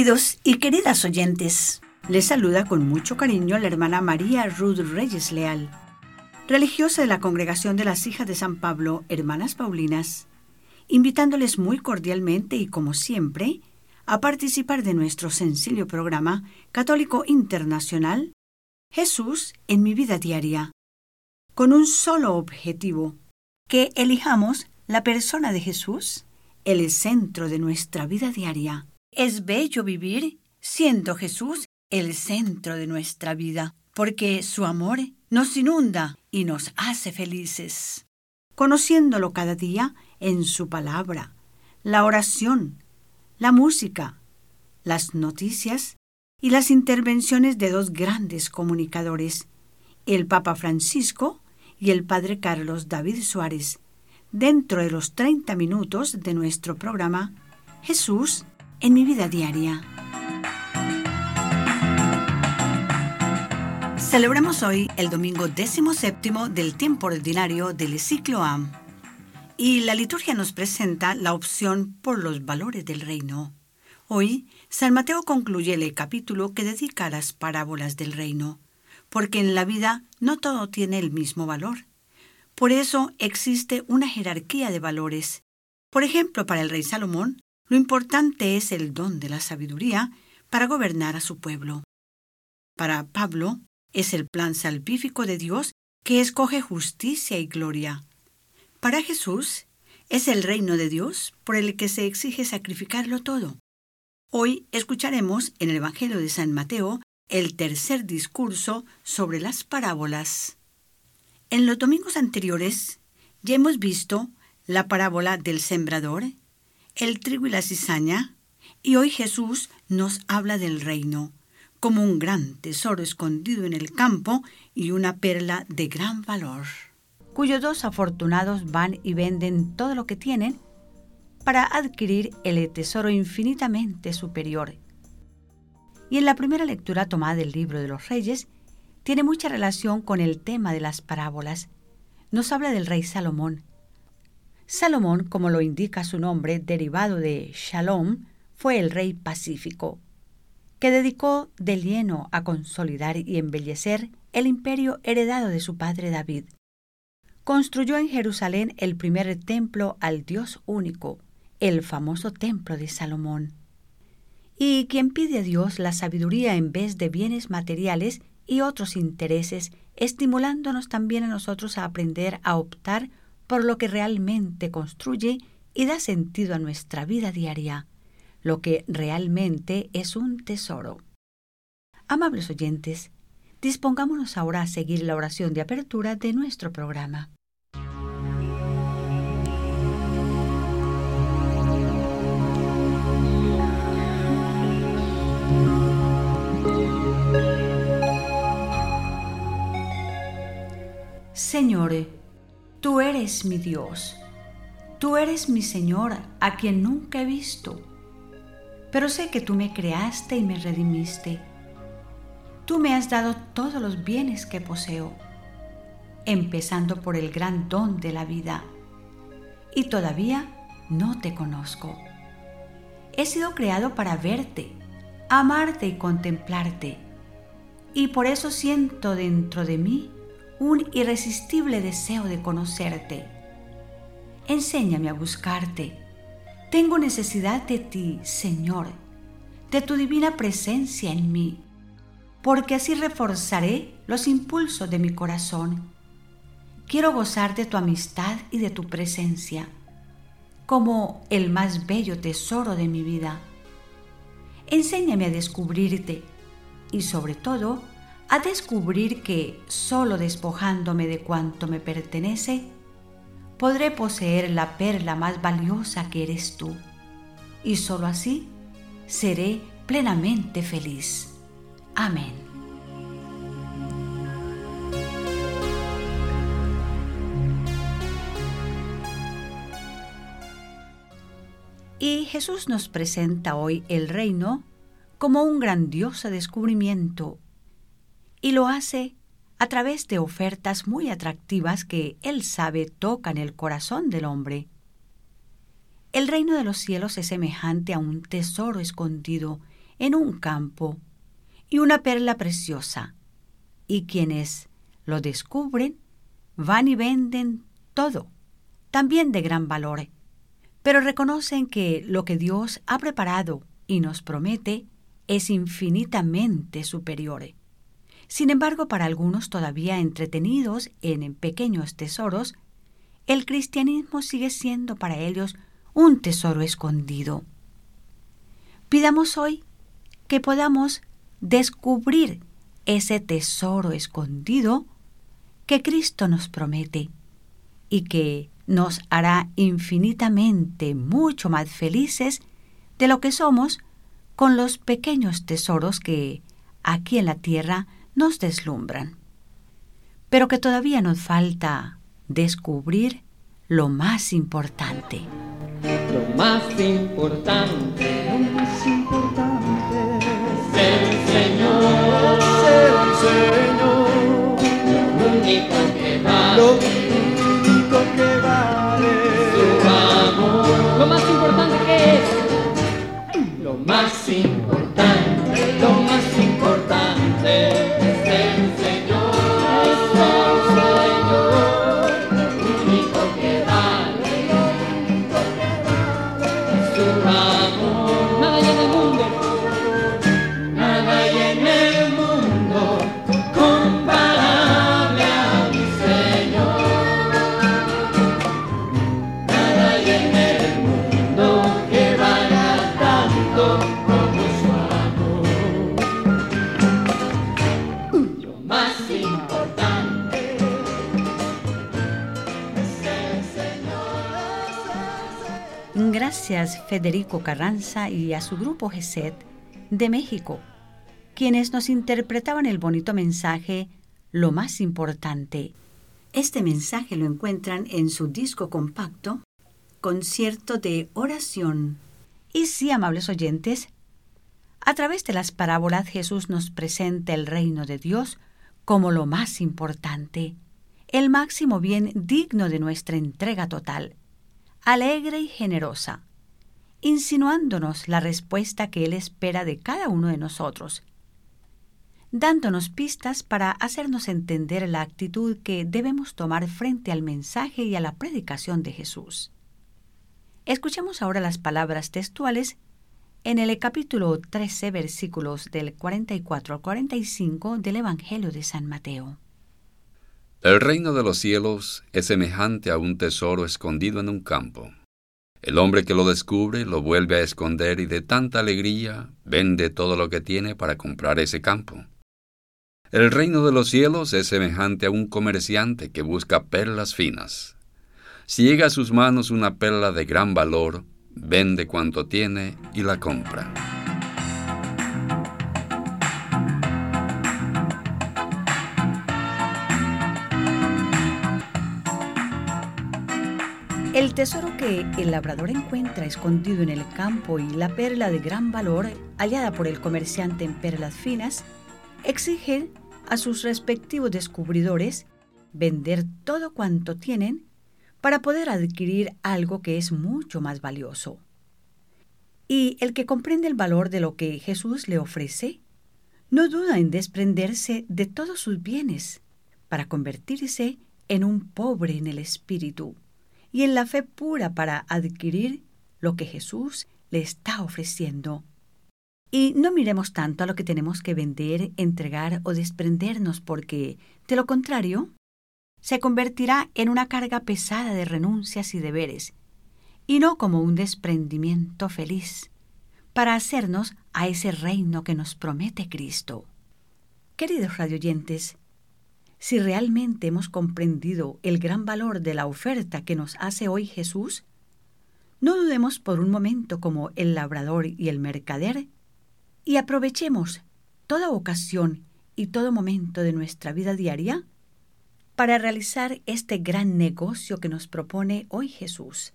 Queridos y queridas oyentes, les saluda con mucho cariño la hermana María Ruth Reyes Leal, religiosa de la Congregación de las Hijas de San Pablo, Hermanas Paulinas, invitándoles muy cordialmente y como siempre a participar de nuestro sencillo programa católico internacional Jesús en mi vida diaria, con un solo objetivo, que elijamos la persona de Jesús, el centro de nuestra vida diaria. Es bello vivir siendo Jesús el centro de nuestra vida, porque su amor nos inunda y nos hace felices. Conociéndolo cada día en su palabra, la oración, la música, las noticias y las intervenciones de dos grandes comunicadores, el Papa Francisco y el Padre Carlos David Suárez, dentro de los 30 minutos de nuestro programa Jesús en mi vida diaria. Celebramos hoy el domingo décimo séptimo del tiempo ordinario del ciclo AM y la liturgia nos presenta la opción por los valores del reino. Hoy, San Mateo concluye el capítulo que dedica a las parábolas del reino, porque en la vida no todo tiene el mismo valor. Por eso existe una jerarquía de valores. Por ejemplo, para el rey Salomón, lo importante es el don de la sabiduría para gobernar a su pueblo. Para Pablo, es el plan salvífico de Dios que escoge justicia y gloria. Para Jesús, es el reino de Dios por el que se exige sacrificarlo todo. Hoy escucharemos en el Evangelio de San Mateo el tercer discurso sobre las parábolas. En los domingos anteriores ya hemos visto la parábola del sembrador, el trigo y la cizaña, y hoy Jesús nos habla del reino, como un gran tesoro escondido en el campo y una perla de gran valor, cuyos dos afortunados van y venden todo lo que tienen para adquirir el tesoro infinitamente superior. Y en la primera lectura tomada del libro de los reyes, tiene mucha relación con el tema de las parábolas. Nos habla del rey Salomón, Salomón, como lo indica su nombre, derivado de Shalom, fue el rey pacífico, que dedicó de lleno a consolidar y embellecer el imperio heredado de su padre David. Construyó en Jerusalén el primer templo al Dios único, el famoso templo de Salomón. Y quien pide a Dios la sabiduría en vez de bienes materiales y otros intereses, estimulándonos también a nosotros a aprender a optar por lo que realmente construye y da sentido a nuestra vida diaria, lo que realmente es un tesoro. Amables oyentes, dispongámonos ahora a seguir la oración de apertura de nuestro programa. Señor, Tú eres mi Dios, tú eres mi Señor a quien nunca he visto, pero sé que tú me creaste y me redimiste. Tú me has dado todos los bienes que poseo, empezando por el gran don de la vida, y todavía no te conozco. He sido creado para verte, amarte y contemplarte, y por eso siento dentro de mí un irresistible deseo de conocerte. Enséñame a buscarte. Tengo necesidad de ti, Señor, de tu divina presencia en mí, porque así reforzaré los impulsos de mi corazón. Quiero gozar de tu amistad y de tu presencia, como el más bello tesoro de mi vida. Enséñame a descubrirte y sobre todo a descubrir que, solo despojándome de cuanto me pertenece, podré poseer la perla más valiosa que eres tú, y solo así seré plenamente feliz. Amén. Y Jesús nos presenta hoy el reino como un grandioso descubrimiento y lo hace a través de ofertas muy atractivas que Él sabe tocan el corazón del hombre. El reino de los cielos es semejante a un tesoro escondido en un campo y una perla preciosa, y quienes lo descubren van y venden todo, también de gran valor, pero reconocen que lo que Dios ha preparado y nos promete es infinitamente superior. Sin embargo, para algunos todavía entretenidos en pequeños tesoros, el cristianismo sigue siendo para ellos un tesoro escondido. Pidamos hoy que podamos descubrir ese tesoro escondido que Cristo nos promete y que nos hará infinitamente mucho más felices de lo que somos con los pequeños tesoros que aquí en la tierra nos deslumbran. Pero que todavía nos falta descubrir lo más importante. Lo más importante, lo más importante es el Señor, el Señor, lo único que vale. Federico Carranza y a su grupo GESET de México, quienes nos interpretaban el bonito mensaje Lo más importante. Este mensaje lo encuentran en su disco compacto Concierto de Oración. Y sí, amables oyentes, a través de las parábolas Jesús nos presenta el reino de Dios como lo más importante, el máximo bien digno de nuestra entrega total alegre y generosa, insinuándonos la respuesta que Él espera de cada uno de nosotros, dándonos pistas para hacernos entender la actitud que debemos tomar frente al mensaje y a la predicación de Jesús. Escuchemos ahora las palabras textuales en el capítulo 13, versículos del 44 al 45 del Evangelio de San Mateo. El reino de los cielos es semejante a un tesoro escondido en un campo. El hombre que lo descubre lo vuelve a esconder y de tanta alegría vende todo lo que tiene para comprar ese campo. El reino de los cielos es semejante a un comerciante que busca perlas finas. Si llega a sus manos una perla de gran valor, vende cuanto tiene y la compra. Tesoro que el labrador encuentra escondido en el campo y la perla de gran valor hallada por el comerciante en perlas finas exigen a sus respectivos descubridores vender todo cuanto tienen para poder adquirir algo que es mucho más valioso. Y el que comprende el valor de lo que Jesús le ofrece, no duda en desprenderse de todos sus bienes para convertirse en un pobre en el espíritu y en la fe pura para adquirir lo que Jesús le está ofreciendo. Y no miremos tanto a lo que tenemos que vender, entregar o desprendernos, porque, de lo contrario, se convertirá en una carga pesada de renuncias y deberes, y no como un desprendimiento feliz, para hacernos a ese reino que nos promete Cristo. Queridos radioyentes, si realmente hemos comprendido el gran valor de la oferta que nos hace hoy Jesús, no dudemos por un momento como el labrador y el mercader y aprovechemos toda ocasión y todo momento de nuestra vida diaria para realizar este gran negocio que nos propone hoy Jesús.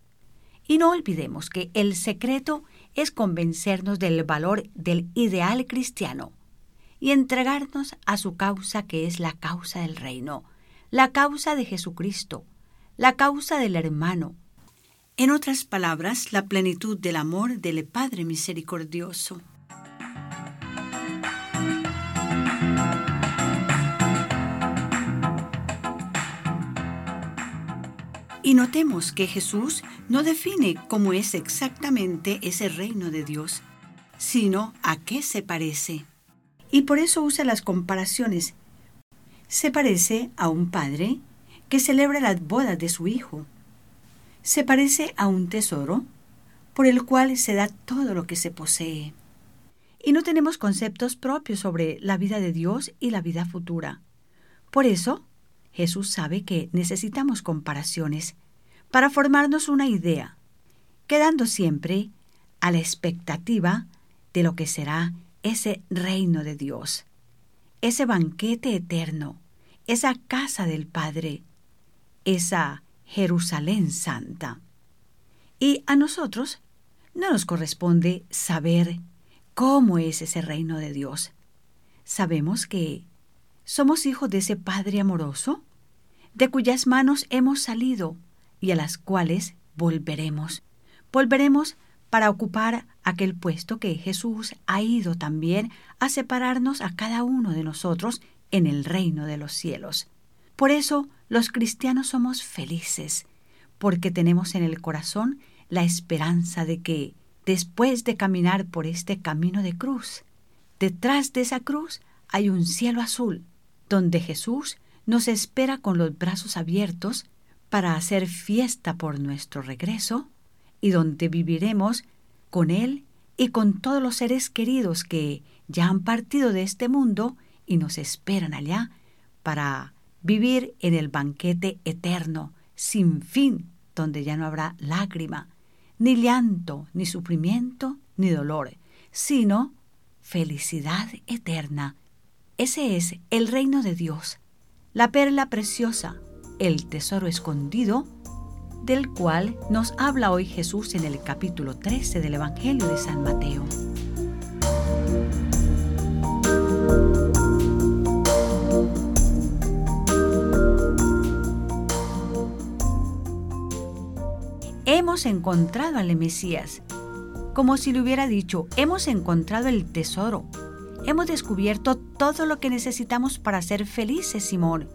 Y no olvidemos que el secreto es convencernos del valor del ideal cristiano y entregarnos a su causa que es la causa del reino, la causa de Jesucristo, la causa del hermano. En otras palabras, la plenitud del amor del Padre Misericordioso. Y notemos que Jesús no define cómo es exactamente ese reino de Dios, sino a qué se parece. Y por eso usa las comparaciones. Se parece a un padre que celebra las bodas de su hijo. Se parece a un tesoro por el cual se da todo lo que se posee. Y no tenemos conceptos propios sobre la vida de Dios y la vida futura. Por eso, Jesús sabe que necesitamos comparaciones para formarnos una idea, quedando siempre a la expectativa de lo que será ese reino de Dios, ese banquete eterno, esa casa del Padre, esa Jerusalén santa. Y a nosotros no nos corresponde saber cómo es ese reino de Dios. Sabemos que somos hijos de ese Padre amoroso, de cuyas manos hemos salido y a las cuales volveremos. Volveremos para ocupar aquel puesto que Jesús ha ido también a separarnos a cada uno de nosotros en el reino de los cielos. Por eso los cristianos somos felices, porque tenemos en el corazón la esperanza de que, después de caminar por este camino de cruz, detrás de esa cruz hay un cielo azul donde Jesús nos espera con los brazos abiertos para hacer fiesta por nuestro regreso y donde viviremos con Él y con todos los seres queridos que ya han partido de este mundo y nos esperan allá para vivir en el banquete eterno, sin fin, donde ya no habrá lágrima, ni llanto, ni sufrimiento, ni dolor, sino felicidad eterna. Ese es el reino de Dios, la perla preciosa, el tesoro escondido, del cual nos habla hoy Jesús en el capítulo 13 del Evangelio de San Mateo. Hemos encontrado al Mesías, como si le hubiera dicho, hemos encontrado el tesoro, Hemos descubierto todo lo que necesitamos para ser felices, Simón.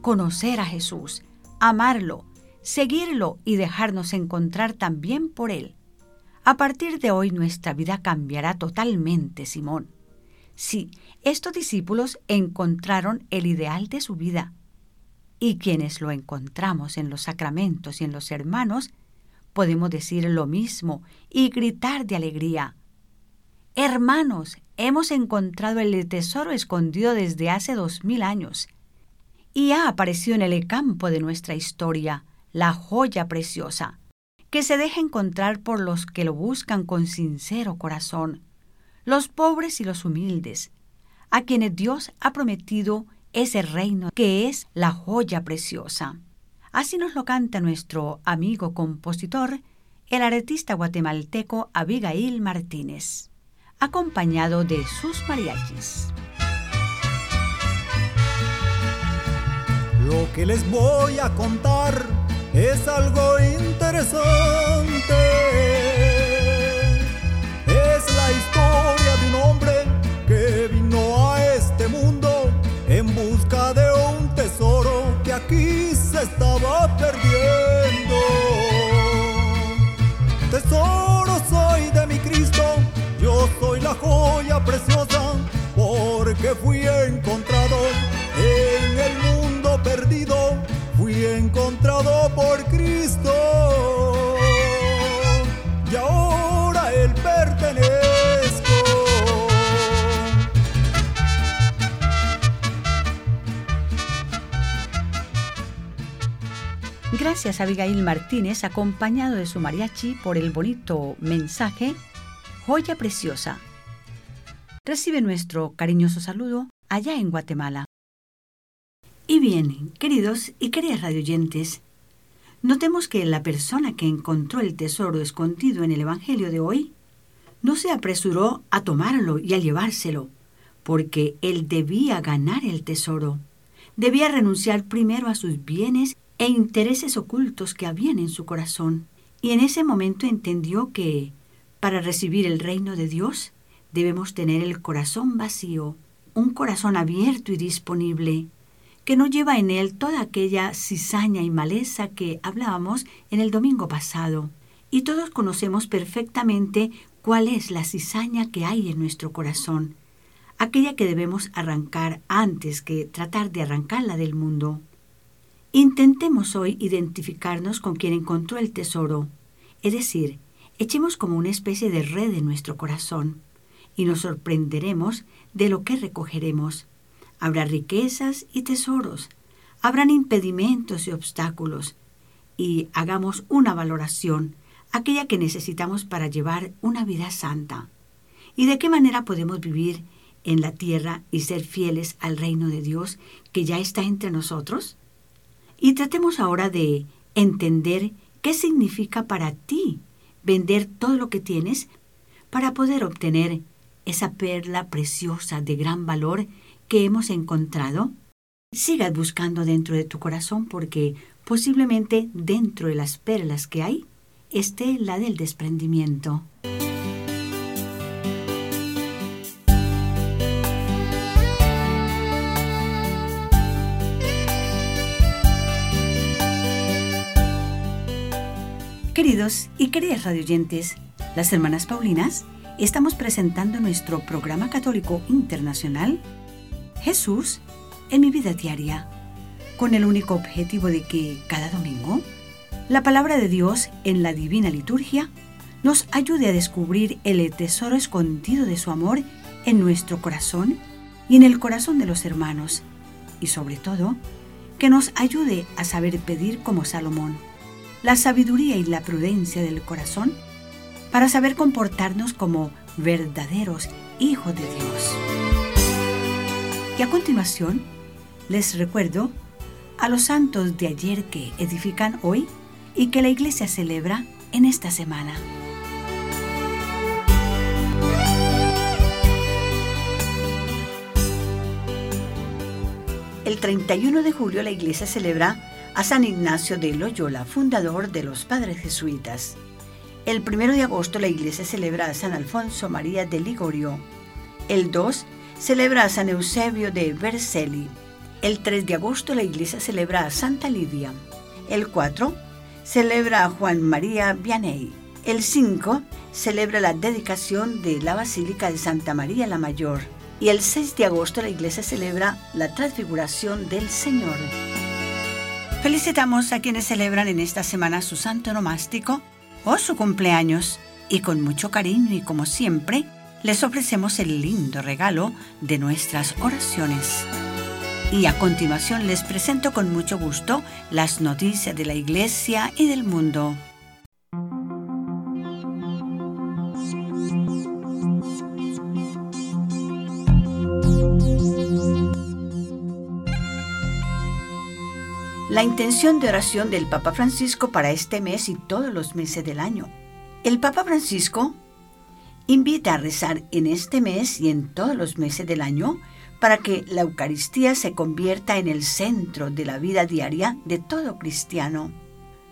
Conocer a Jesús, amarlo, seguirlo y dejarnos encontrar también por Él. A partir de hoy nuestra vida cambiará totalmente, Simón. Sí, estos discípulos encontraron el ideal de su vida. Y quienes lo encontramos en los sacramentos y en los hermanos, podemos decir lo mismo y gritar de alegría. Hermanos, hemos encontrado el tesoro escondido desde hace dos mil años y ha aparecido en el campo de nuestra historia, la joya preciosa, que se deja encontrar por los que lo buscan con sincero corazón, los pobres y los humildes, a quienes Dios ha prometido ese reino que es la joya preciosa. Así nos lo canta nuestro amigo compositor, el artista guatemalteco Abigail Martínez acompañado de sus mariachis. Lo que les voy a contar es algo interesante. Es la historia de un hombre que vino a este mundo en busca de un tesoro que aquí se estaba perdiendo. Tesoro soy de mi Cristo soy la joya preciosa porque fui Gracias a Abigail Martínez, acompañado de su mariachi, por el bonito mensaje joya preciosa. Recibe nuestro cariñoso saludo allá en Guatemala. Y bien, queridos y queridas radioyentes, notemos que la persona que encontró el tesoro escondido en el Evangelio de hoy no se apresuró a tomarlo y a llevárselo, porque él debía ganar el tesoro. Debía renunciar primero a sus bienes e intereses ocultos que habían en su corazón. Y en ese momento entendió que para recibir el reino de Dios debemos tener el corazón vacío, un corazón abierto y disponible, que no lleva en él toda aquella cizaña y maleza que hablábamos en el domingo pasado. Y todos conocemos perfectamente cuál es la cizaña que hay en nuestro corazón, aquella que debemos arrancar antes que tratar de arrancarla del mundo. Intentemos hoy identificarnos con quien encontró el tesoro, es decir, echemos como una especie de red en nuestro corazón y nos sorprenderemos de lo que recogeremos. Habrá riquezas y tesoros, habrán impedimentos y obstáculos, y hagamos una valoración, aquella que necesitamos para llevar una vida santa. ¿Y de qué manera podemos vivir en la tierra y ser fieles al reino de Dios que ya está entre nosotros? Y tratemos ahora de entender qué significa para ti vender todo lo que tienes para poder obtener esa perla preciosa de gran valor que hemos encontrado? Sigas buscando dentro de tu corazón porque posiblemente dentro de las perlas que hay esté la del desprendimiento. Queridos y queridas radioyentes, las hermanas Paulinas estamos presentando nuestro programa católico internacional Jesús en mi vida diaria, con el único objetivo de que cada domingo la palabra de Dios en la divina liturgia nos ayude a descubrir el tesoro escondido de su amor en nuestro corazón y en el corazón de los hermanos, y sobre todo, que nos ayude a saber pedir como Salomón, la sabiduría y la prudencia del corazón para saber comportarnos como verdaderos hijos de Dios. Y a continuación, les recuerdo a los santos de ayer que edifican hoy y que la iglesia celebra en esta semana. El 31 de julio la iglesia celebra a San Ignacio de Loyola, fundador de los padres jesuitas. El 1 de agosto la iglesia celebra a San Alfonso María de Ligorio. El 2 celebra a San Eusebio de Vercelli. El 3 de agosto la iglesia celebra a Santa Lidia. El 4 celebra a Juan María Vianney. El 5 celebra la dedicación de la Basílica de Santa María la Mayor. Y el 6 de agosto la iglesia celebra la transfiguración del Señor. Felicitamos a quienes celebran en esta semana su santo nomástico o su cumpleaños y con mucho cariño y como siempre les ofrecemos el lindo regalo de nuestras oraciones. Y a continuación les presento con mucho gusto las noticias de la Iglesia y del mundo. La intención de oración del Papa Francisco para este mes y todos los meses del año. El Papa Francisco invita a rezar en este mes y en todos los meses del año para que la Eucaristía se convierta en el centro de la vida diaria de todo cristiano.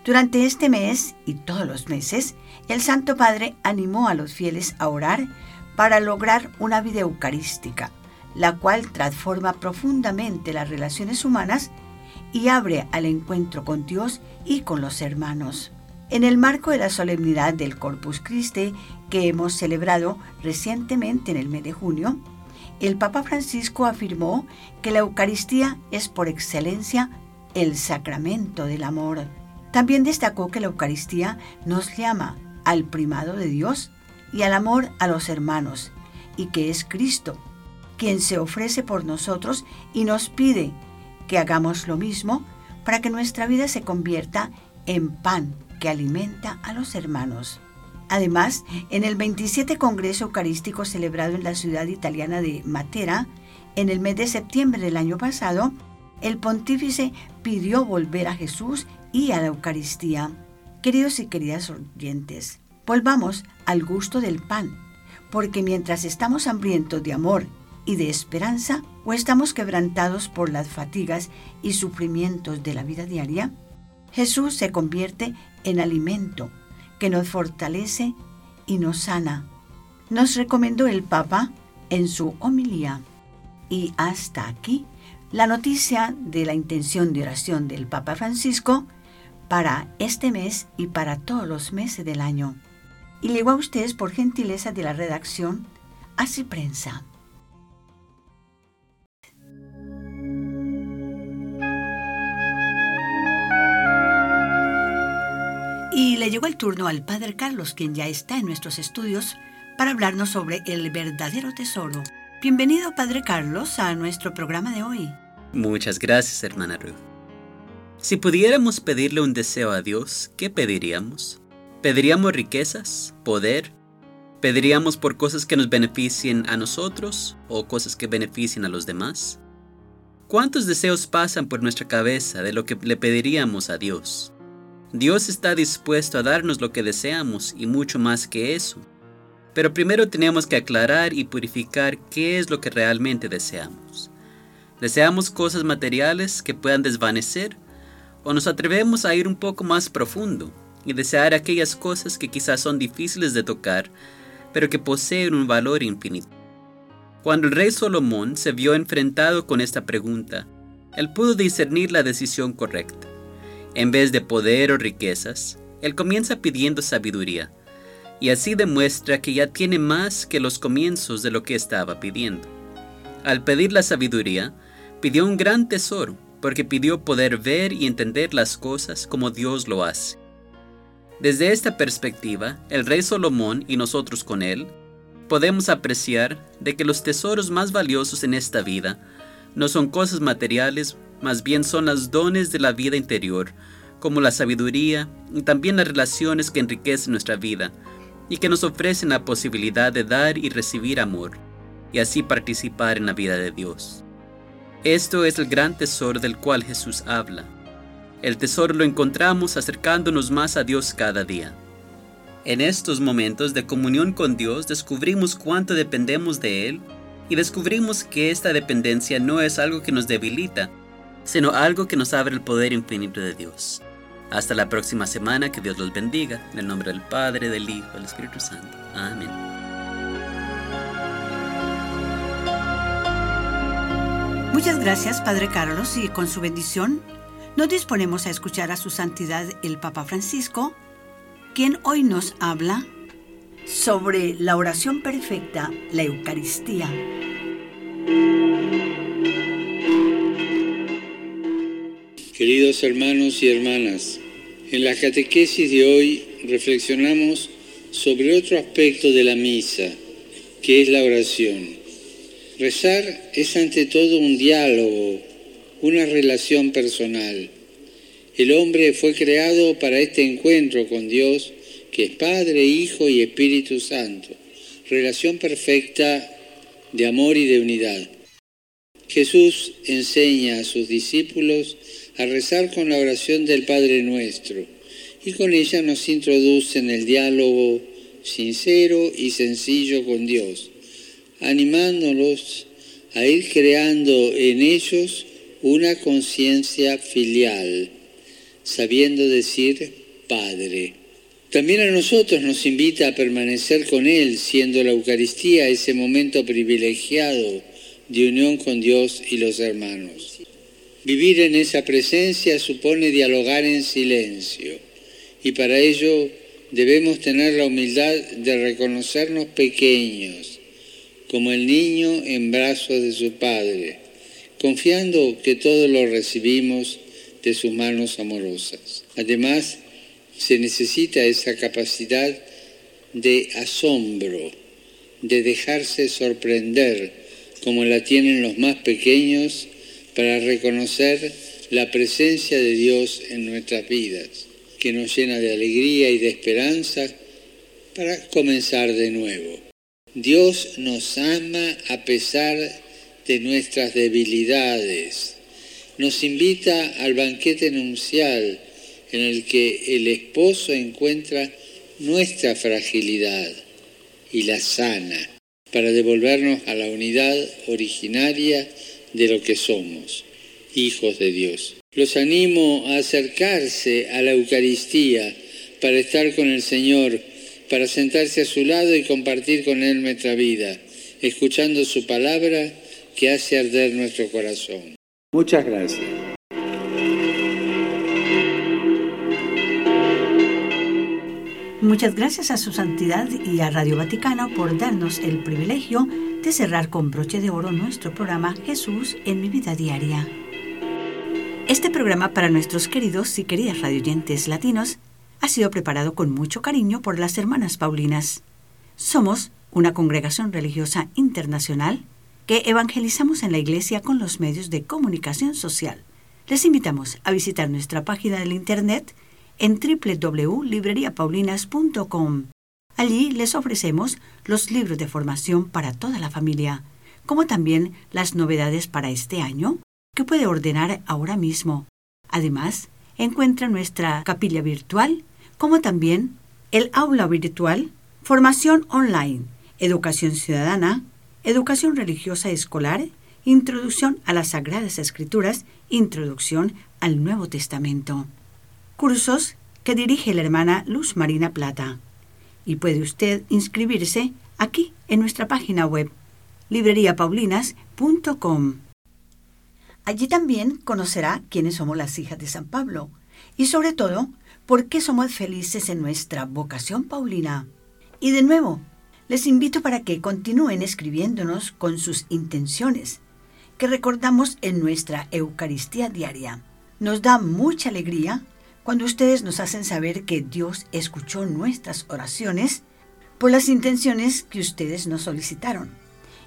Durante este mes y todos los meses, el Santo Padre animó a los fieles a orar para lograr una vida eucarística, la cual transforma profundamente las relaciones humanas y abre al encuentro con Dios y con los hermanos. En el marco de la solemnidad del Corpus Christi que hemos celebrado recientemente en el mes de junio, el Papa Francisco afirmó que la Eucaristía es por excelencia el sacramento del amor. También destacó que la Eucaristía nos llama al primado de Dios y al amor a los hermanos, y que es Cristo quien se ofrece por nosotros y nos pide que hagamos lo mismo para que nuestra vida se convierta en pan que alimenta a los hermanos. Además, en el 27 Congreso Eucarístico celebrado en la ciudad italiana de Matera, en el mes de septiembre del año pasado, el pontífice pidió volver a Jesús y a la Eucaristía. Queridos y queridas oyentes, volvamos al gusto del pan, porque mientras estamos hambrientos de amor y de esperanza o estamos quebrantados por las fatigas y sufrimientos de la vida diaria, Jesús se convierte en alimento que nos fortalece y nos sana. Nos recomendó el Papa en su homilía. Y hasta aquí la noticia de la intención de oración del Papa Francisco para este mes y para todos los meses del año. Y llegó a ustedes por gentileza de la redacción Así Prensa. Y le llegó el turno al Padre Carlos, quien ya está en nuestros estudios, para hablarnos sobre el verdadero tesoro. Bienvenido, Padre Carlos, a nuestro programa de hoy. Muchas gracias, hermana Ruth. Si pudiéramos pedirle un deseo a Dios, ¿qué pediríamos? ¿Pediríamos riquezas, poder? ¿Pediríamos por cosas que nos beneficien a nosotros o cosas que beneficien a los demás? ¿Cuántos deseos pasan por nuestra cabeza de lo que le pediríamos a Dios? Dios está dispuesto a darnos lo que deseamos y mucho más que eso. Pero primero tenemos que aclarar y purificar qué es lo que realmente deseamos. ¿Deseamos cosas materiales que puedan desvanecer? ¿O nos atrevemos a ir un poco más profundo y desear aquellas cosas que quizás son difíciles de tocar, pero que poseen un valor infinito? Cuando el rey Salomón se vio enfrentado con esta pregunta, él pudo discernir la decisión correcta. En vez de poder o riquezas, él comienza pidiendo sabiduría, y así demuestra que ya tiene más que los comienzos de lo que estaba pidiendo. Al pedir la sabiduría, pidió un gran tesoro, porque pidió poder ver y entender las cosas como Dios lo hace. Desde esta perspectiva, el rey Salomón y nosotros con él, podemos apreciar de que los tesoros más valiosos en esta vida no son cosas materiales, más bien son los dones de la vida interior, como la sabiduría y también las relaciones que enriquecen nuestra vida y que nos ofrecen la posibilidad de dar y recibir amor, y así participar en la vida de Dios. Esto es el gran tesoro del cual Jesús habla. El tesoro lo encontramos acercándonos más a Dios cada día. En estos momentos de comunión con Dios descubrimos cuánto dependemos de Él y descubrimos que esta dependencia no es algo que nos debilita, sino algo que nos abre el poder infinito de Dios. Hasta la próxima semana, que Dios los bendiga, en el nombre del Padre, del Hijo del Espíritu Santo. Amén. Muchas gracias, Padre Carlos, y con su bendición nos disponemos a escuchar a su santidad el Papa Francisco, quien hoy nos habla sobre la oración perfecta, la Eucaristía. Queridos hermanos y hermanas, en la catequesis de hoy reflexionamos sobre otro aspecto de la misa, que es la oración. Rezar es ante todo un diálogo, una relación personal. El hombre fue creado para este encuentro con Dios, que es Padre, Hijo y Espíritu Santo. Relación perfecta de amor y de unidad. Jesús enseña a sus discípulos a rezar con la oración del Padre Nuestro y con ella nos introduce en el diálogo sincero y sencillo con Dios animándolos a ir creando en ellos una conciencia filial, sabiendo decir Padre. También a nosotros nos invita a permanecer con Él, siendo la Eucaristía ese momento privilegiado de unión con Dios y los hermanos. Vivir en esa presencia supone dialogar en silencio y para ello debemos tener la humildad de reconocernos pequeños como el niño en brazos de su Padre, confiando que todo lo recibimos de sus manos amorosas. Además, se necesita esa capacidad de asombro, de dejarse sorprender, como la tienen los más pequeños, para reconocer la presencia de Dios en nuestras vidas, que nos llena de alegría y de esperanza para comenzar de nuevo. Dios nos ama a pesar de nuestras debilidades. Nos invita al banquete nupcial en el que el esposo encuentra nuestra fragilidad y la sana para devolvernos a la unidad originaria de lo que somos, hijos de Dios. Los animo a acercarse a la Eucaristía para estar con el Señor para sentarse a su lado y compartir con Él nuestra vida, escuchando su palabra que hace arder nuestro corazón. Muchas gracias. Muchas gracias a su santidad y a Radio Vaticano por darnos el privilegio de cerrar con broche de oro nuestro programa Jesús en mi vida diaria. Este programa para nuestros queridos y queridas radioyentes latinos ha sido preparado con mucho cariño por las hermanas Paulinas. Somos una congregación religiosa internacional que evangelizamos en la iglesia con los medios de comunicación social. Les invitamos a visitar nuestra página del internet en www.libreriapaulinas.com. Allí les ofrecemos los libros de formación para toda la familia, como también las novedades para este año que puede ordenar ahora mismo. Además, encuentra nuestra capilla virtual, como también el aula virtual, formación online, educación ciudadana, educación religiosa escolar, introducción a las Sagradas Escrituras, introducción al Nuevo Testamento cursos que dirige la hermana Luz Marina Plata. Y puede usted inscribirse aquí en nuestra página web libreriapaulinas.com. Allí también conocerá quiénes somos las hijas de San Pablo y sobre todo por qué somos felices en nuestra vocación paulina. Y de nuevo, les invito para que continúen escribiéndonos con sus intenciones, que recordamos en nuestra Eucaristía diaria. Nos da mucha alegría cuando ustedes nos hacen saber que Dios escuchó nuestras oraciones por las intenciones que ustedes nos solicitaron.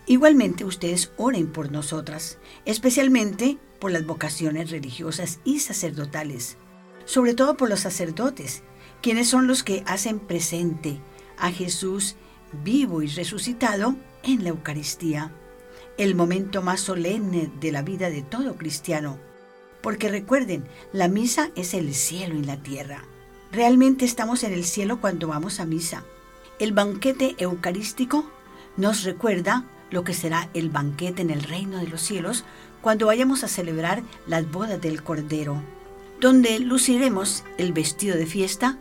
Igualmente ustedes oren por nosotras, especialmente por las vocaciones religiosas y sacerdotales, sobre todo por los sacerdotes, quienes son los que hacen presente a Jesús vivo y resucitado en la Eucaristía, el momento más solemne de la vida de todo cristiano porque recuerden, la misa es el cielo y la tierra. Realmente estamos en el cielo cuando vamos a misa. El banquete eucarístico nos recuerda lo que será el banquete en el reino de los cielos cuando vayamos a celebrar las bodas del Cordero, donde luciremos el vestido de fiesta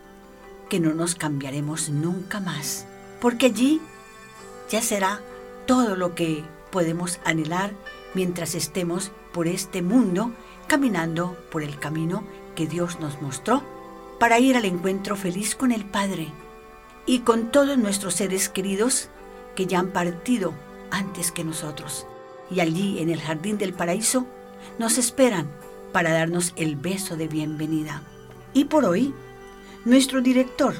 que no nos cambiaremos nunca más, porque allí ya será todo lo que podemos anhelar mientras estemos por este mundo caminando por el camino que Dios nos mostró para ir al encuentro feliz con el Padre y con todos nuestros seres queridos que ya han partido antes que nosotros. Y allí en el jardín del paraíso nos esperan para darnos el beso de bienvenida. Y por hoy, nuestro director,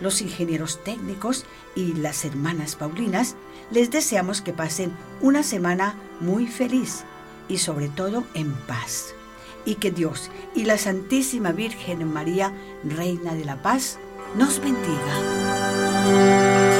los ingenieros técnicos y las hermanas Paulinas, les deseamos que pasen una semana muy feliz y sobre todo en paz y que Dios y la Santísima Virgen María, Reina de la Paz, nos bendiga.